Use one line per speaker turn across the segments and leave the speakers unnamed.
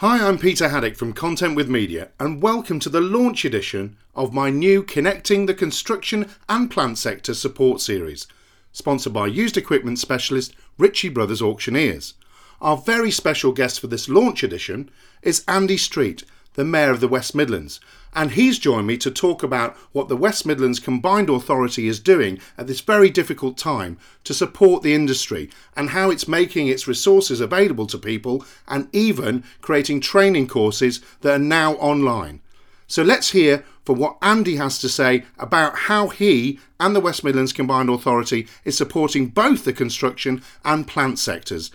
Hi, I'm Peter Haddock from Content with Media, and welcome to the launch edition of my new Connecting the Construction and Plant Sector support series, sponsored by used equipment specialist Ritchie Brothers Auctioneers. Our very special guest for this launch edition is Andy Street, the Mayor of the West Midlands, and he's joined me to talk about what the West Midlands Combined Authority is doing at this very difficult time to support the industry and how it's making its resources available to people and even creating training courses that are now online. So let's hear from what Andy has to say about how he and the West Midlands Combined Authority is supporting both the construction and plant sectors.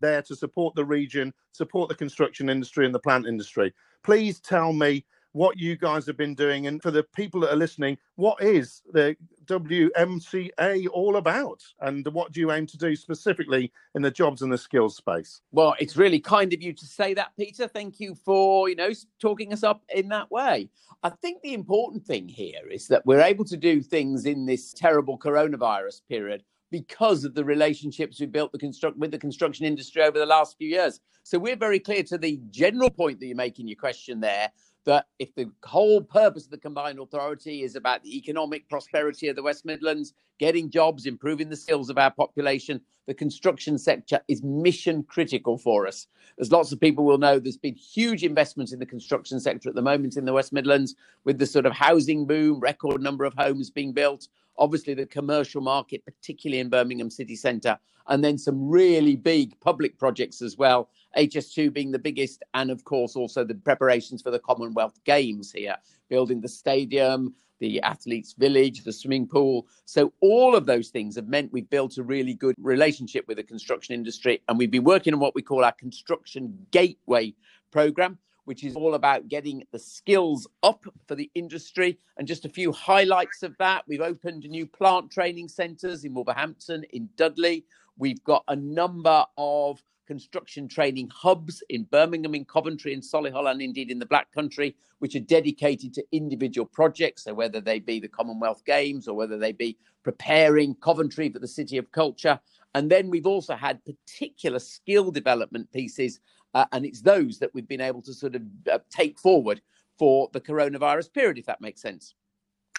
There to support the region, support the construction industry and the plant industry. Please tell me what you guys have been doing. And for the people that are listening, what is the WMCA all about? And what do you aim to do specifically in the jobs and the skills space?
Well, it's really kind of you to say that, Peter. Thank you for, you know, talking us up in that way. I think the important thing here is that we're able to do things in this terrible coronavirus period because of the relationships we built the construct with the construction industry over the last few years. So we're very clear to the general point that you make in your question there that if the whole purpose of the combined authority is about the economic prosperity of the West Midlands, getting jobs, improving the skills of our population, the construction sector is mission critical for us. As lots of people will know, there's been huge investments in the construction sector at the moment in the West Midlands with the sort of housing boom, record number of homes being built, obviously the commercial market, particularly in Birmingham city centre, and then some really big public projects as well. HS2 being the biggest, and of course also the preparations for the Commonwealth Games here, building the stadium, the athletes' village, the swimming pool. So all of those things have meant we've built a really good relationship with the construction industry, and we've been working on what we call our construction gateway program which is all about getting the skills up for the industry. And just a few highlights of that we've opened new plant training centres in Wolverhampton, in Dudley. We've got a number of construction training hubs in Birmingham, in Coventry, in Solihull, and indeed in the Black Country, which are dedicated to individual projects. So, whether they be the Commonwealth Games or whether they be preparing Coventry for the City of Culture. And then we've also had particular skill development pieces uh, and it's those that we've been able to sort of uh, take forward for the coronavirus period, if that makes sense.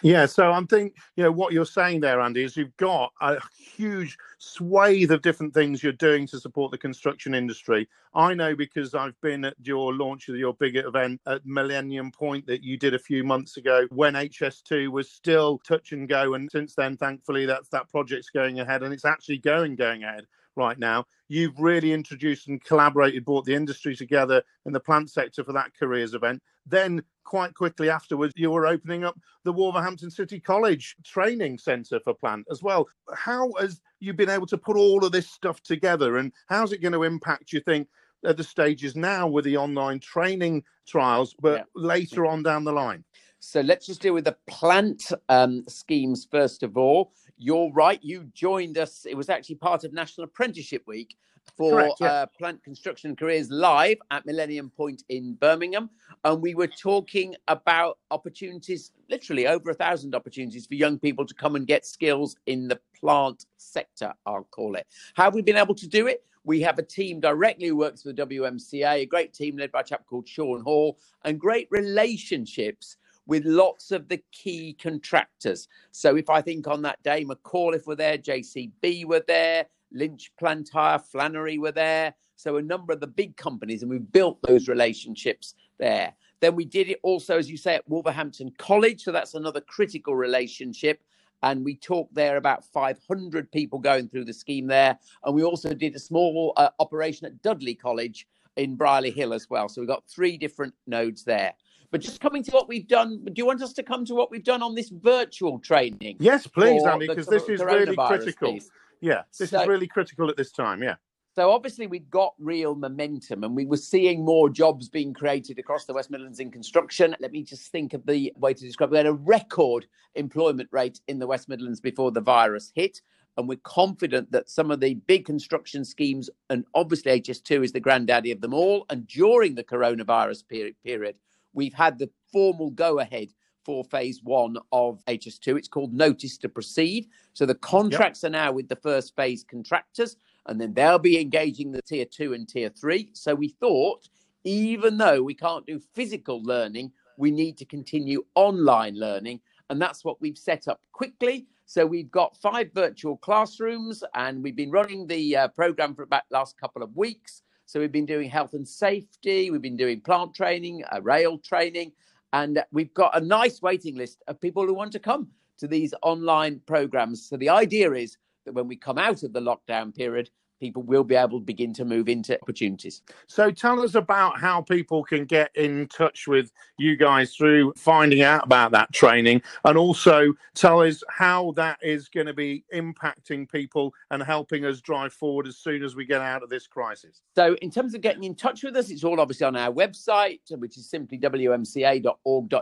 Yeah, so I'm thinking, you know, what you're saying there, Andy, is you've got a huge swathe of different things you're doing to support the construction industry. I know because I've been at your launch of your big event at Millennium Point that you did a few months ago when HS2 was still touch and go. And since then, thankfully, that's that project's going ahead and it's actually going, going ahead right now. You've really introduced and collaborated, brought the industry together in the plant sector for that careers event. Then, quite quickly afterwards, you were opening up the Wolverhampton City College Training Centre for Plant as well. How has you been able to put all of this stuff together, and how's it going to impact, you think, at the stages now with the online training trials, but yeah. later on down the line?
So let's just deal with the plant um, schemes first of all. You're right. You joined us. It was actually part of National Apprenticeship Week for Correct, yeah. uh, Plant Construction Careers live at Millennium Point in Birmingham. And we were talking about opportunities, literally over a thousand opportunities for young people to come and get skills in the plant sector, I'll call it. How have we been able to do it? We have a team directly who works for the WMCA, a great team led by a chap called Sean Hall, and great relationships with lots of the key contractors. So if I think on that day, McAuliffe were there, JCB were there, Lynch Plant Hire, Flannery were there. So a number of the big companies, and we built those relationships there. Then we did it also, as you say, at Wolverhampton College. So that's another critical relationship. And we talked there about 500 people going through the scheme there. And we also did a small uh, operation at Dudley College in Brierley Hill as well. So we've got three different nodes there. But just coming to what we've done, do you want us to come to what we've done on this virtual training?
Yes, please, Andy, because this is really critical. Piece? Yeah, this so, is really critical at this time. Yeah.
So obviously we got real momentum and we were seeing more jobs being created across the West Midlands in construction. Let me just think of the way to describe it. We had a record employment rate in the West Midlands before the virus hit. And we're confident that some of the big construction schemes, and obviously HS2 is the granddaddy of them all, and during the coronavirus period, period we've had the formal go ahead for phase one of HS2. It's called Notice to Proceed. So the contracts yep. are now with the first phase contractors, and then they'll be engaging the tier two and tier three. So we thought even though we can't do physical learning, we need to continue online learning. And that's what we've set up quickly. So we've got five virtual classrooms and we've been running the uh, program for about the last couple of weeks. So we've been doing health and safety, we've been doing plant training, uh, rail training, and we've got a nice waiting list of people who want to come to these online programs. So the idea is that when we come out of the lockdown period, people will be able to begin to move into opportunities.
So tell us about how people can get in touch with you guys through finding out about that training and also tell us how that is going to be impacting people and helping us drive forward as soon as we get out of this crisis.
So in terms of getting in touch with us, it's all obviously on our website, which is simply wmca.org.uk.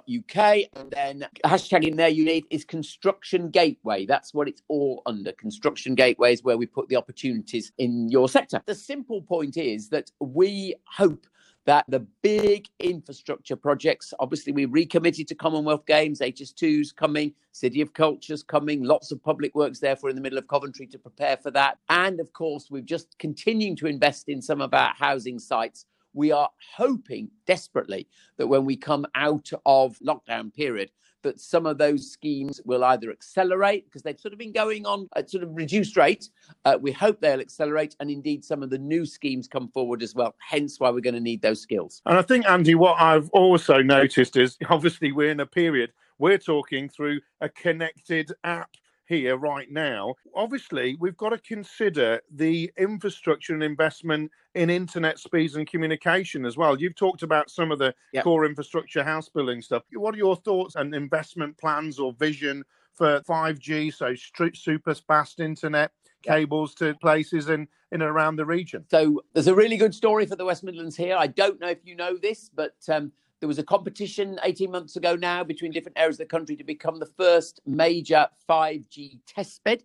And then hashtag in there you need is construction gateway. That's what it's all under. Construction gateway is where we put the opportunities in in your sector. The simple point is that we hope that the big infrastructure projects, obviously, we recommitted to Commonwealth Games, HS2's coming, City of Culture's coming, lots of public works therefore in the middle of Coventry to prepare for that. And of course, we've just continuing to invest in some of our housing sites. We are hoping desperately that when we come out of lockdown period, that some of those schemes will either accelerate because they've sort of been going on at sort of reduced rate. Uh, we hope they'll accelerate, and indeed some of the new schemes come forward as well. Hence, why we're going to need those skills.
And I think, Andy, what I've also noticed is obviously we're in a period we're talking through a connected app here right now. Obviously, we've got to consider the infrastructure and investment in internet speeds and communication as well. You've talked about some of the yep. core infrastructure, house building stuff. What are your thoughts and investment plans or vision for 5G, so super fast internet? cables to places in, in and around the region.
So there's a really good story for the West Midlands here. I don't know if you know this, but um, there was a competition 18 months ago now between different areas of the country to become the first major 5G testbed.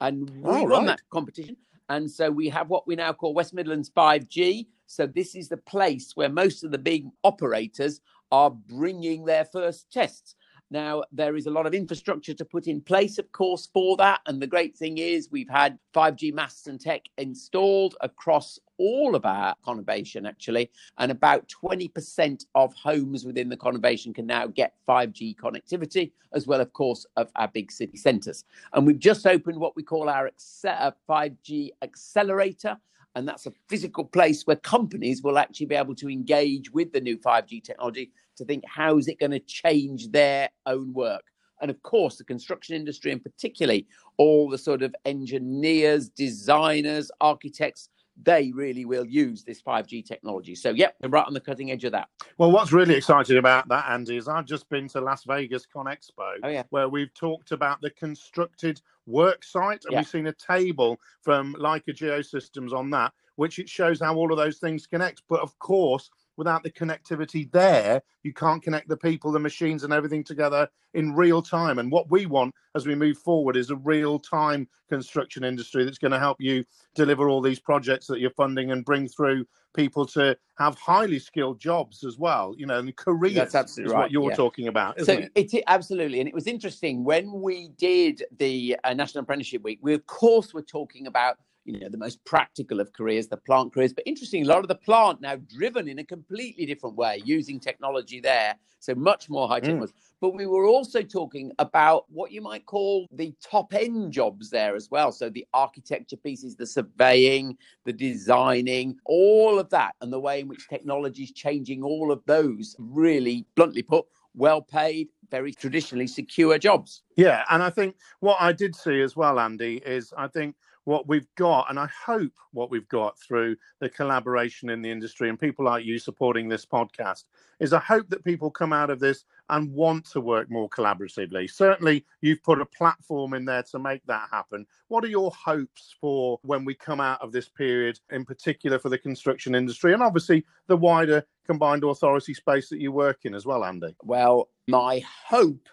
And we oh, won that competition. And so we have what we now call West Midlands 5G. So this is the place where most of the big operators are bringing their first tests. Now, there is a lot of infrastructure to put in place, of course, for that. And the great thing is, we've had 5G masts and tech installed across all of our conurbation, actually. And about 20% of homes within the conurbation can now get 5G connectivity, as well, of course, of our big city centres. And we've just opened what we call our 5G uh, accelerator and that's a physical place where companies will actually be able to engage with the new 5G technology to think how is it going to change their own work. And of course, the construction industry, and particularly all the sort of engineers, designers, architects, they really will use this 5G technology. So, yep, we're right on the cutting edge of that.
Well, what's really exciting about that, Andy, is I've just been to Las Vegas ConExpo, oh, yeah. where we've talked about the constructed work site, and yeah. we've seen a table from Leica Geosystems on that, which it shows how all of those things connect. But of course, without the connectivity there, you can't connect the people, the machines, and everything together in real time. And what we want as we move forward is a real time construction industry that's going to help you deliver all these projects that you're funding and bring through people to have highly skilled jobs as well. You know, and careers That's absolutely is right. what you're yeah. talking about. so it?
it? absolutely, and it was interesting when we did the uh, National Apprenticeship Week. We of course were talking about you know the most practical of careers the plant careers. But interesting a lot of the plant now driven in a completely different way using technology there. So much more high tech mm. but we were also talking about what you might call the top end jobs there as well. So the architecture pieces the surveying the designing all of that and the way in which technology is changing all of those really bluntly put well paid very traditionally secure jobs.
Yeah and i think what i did see as well andy is i think what we've got, and I hope what we've got through the collaboration in the industry and people like you supporting this podcast, is I hope that people come out of this and want to work more collaboratively. Certainly, you've put a platform in there to make that happen. What are your hopes for when we come out of this period, in particular for the construction industry and obviously the wider combined authority space that you work in as well, Andy?
Well, my hope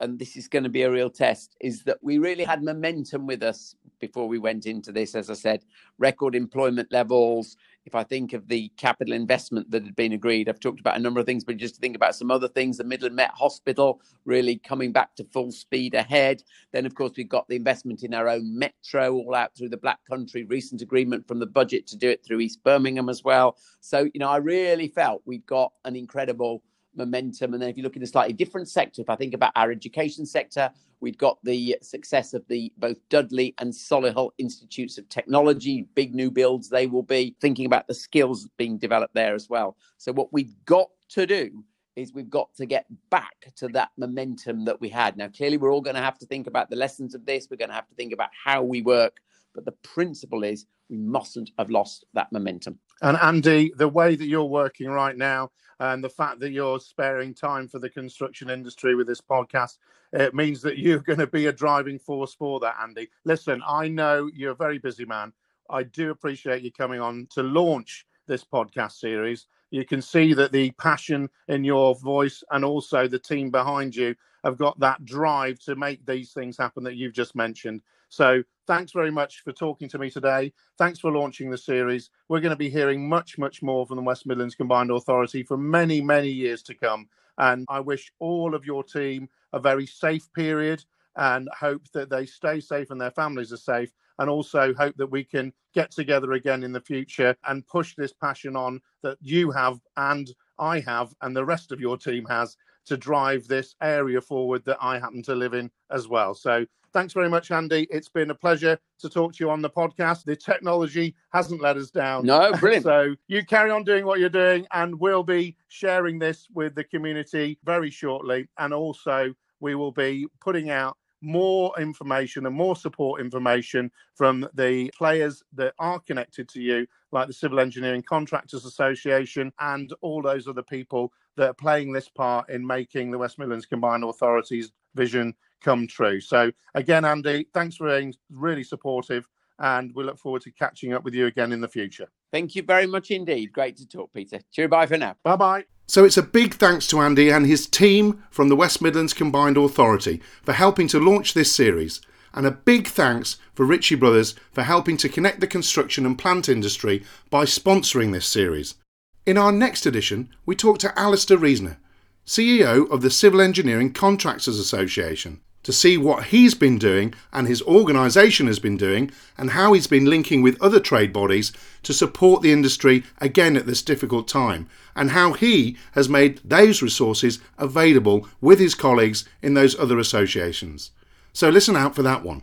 and this is going to be a real test, is that we really had momentum with us before we went into this. As I said, record employment levels, if I think of the capital investment that had been agreed, I've talked about a number of things, but just to think about some other things, the Midland Met Hospital really coming back to full speed ahead. Then, of course, we've got the investment in our own metro all out through the Black Country, recent agreement from the budget to do it through East Birmingham as well. So, you know, I really felt we've got an incredible momentum. And then if you look in a slightly different sector, if I think about our education sector, we've got the success of the both Dudley and Solihull Institutes of Technology, big new builds they will be, thinking about the skills being developed there as well. So what we've got to do is we've got to get back to that momentum that we had. Now, clearly, we're all going to have to think about the lessons of this. We're going to have to think about how we work. But the principle is we mustn't have lost that momentum.
And Andy, the way that you're working right now and the fact that you're sparing time for the construction industry with this podcast, it means that you're going to be a driving force for that, Andy. Listen, I know you're a very busy man. I do appreciate you coming on to launch this podcast series. You can see that the passion in your voice and also the team behind you have got that drive to make these things happen that you've just mentioned. So thanks very much for talking to me today. Thanks for launching the series. We're going to be hearing much, much more from the West Midlands Combined Authority for many, many years to come. And I wish all of your team a very safe period and hope that they stay safe and their families are safe. And also hope that we can get together again in the future and push this passion on that you have and I have and the rest of your team has to drive this area forward that I happen to live in as well. So thanks very much, Andy. It's been a pleasure to talk to you on the podcast. The technology hasn't let us down.
No, brilliant.
so you carry on doing what you're doing, and we'll be sharing this with the community very shortly. And also, we will be putting out more information and more support information from the players that are connected to you, like the Civil Engineering Contractors Association and all those other people that are playing this part in making the West Midlands Combined Authorities vision come true. So, again, Andy, thanks for being really supportive. And we look forward to catching up with you again in the future.
Thank you very much indeed. Great to talk, Peter. Cheer bye for now.
Bye bye.
So it's a big thanks to Andy and his team from the West Midlands Combined Authority for helping to launch this series. And a big thanks for Ritchie Brothers for helping to connect the construction and plant industry by sponsoring this series. In our next edition, we talk to Alasdair Reisner, CEO of the Civil Engineering Contractors Association to see what he's been doing and his organisation has been doing and how he's been linking with other trade bodies to support the industry again at this difficult time and how he has made those resources available with his colleagues in those other associations. So listen out for that one.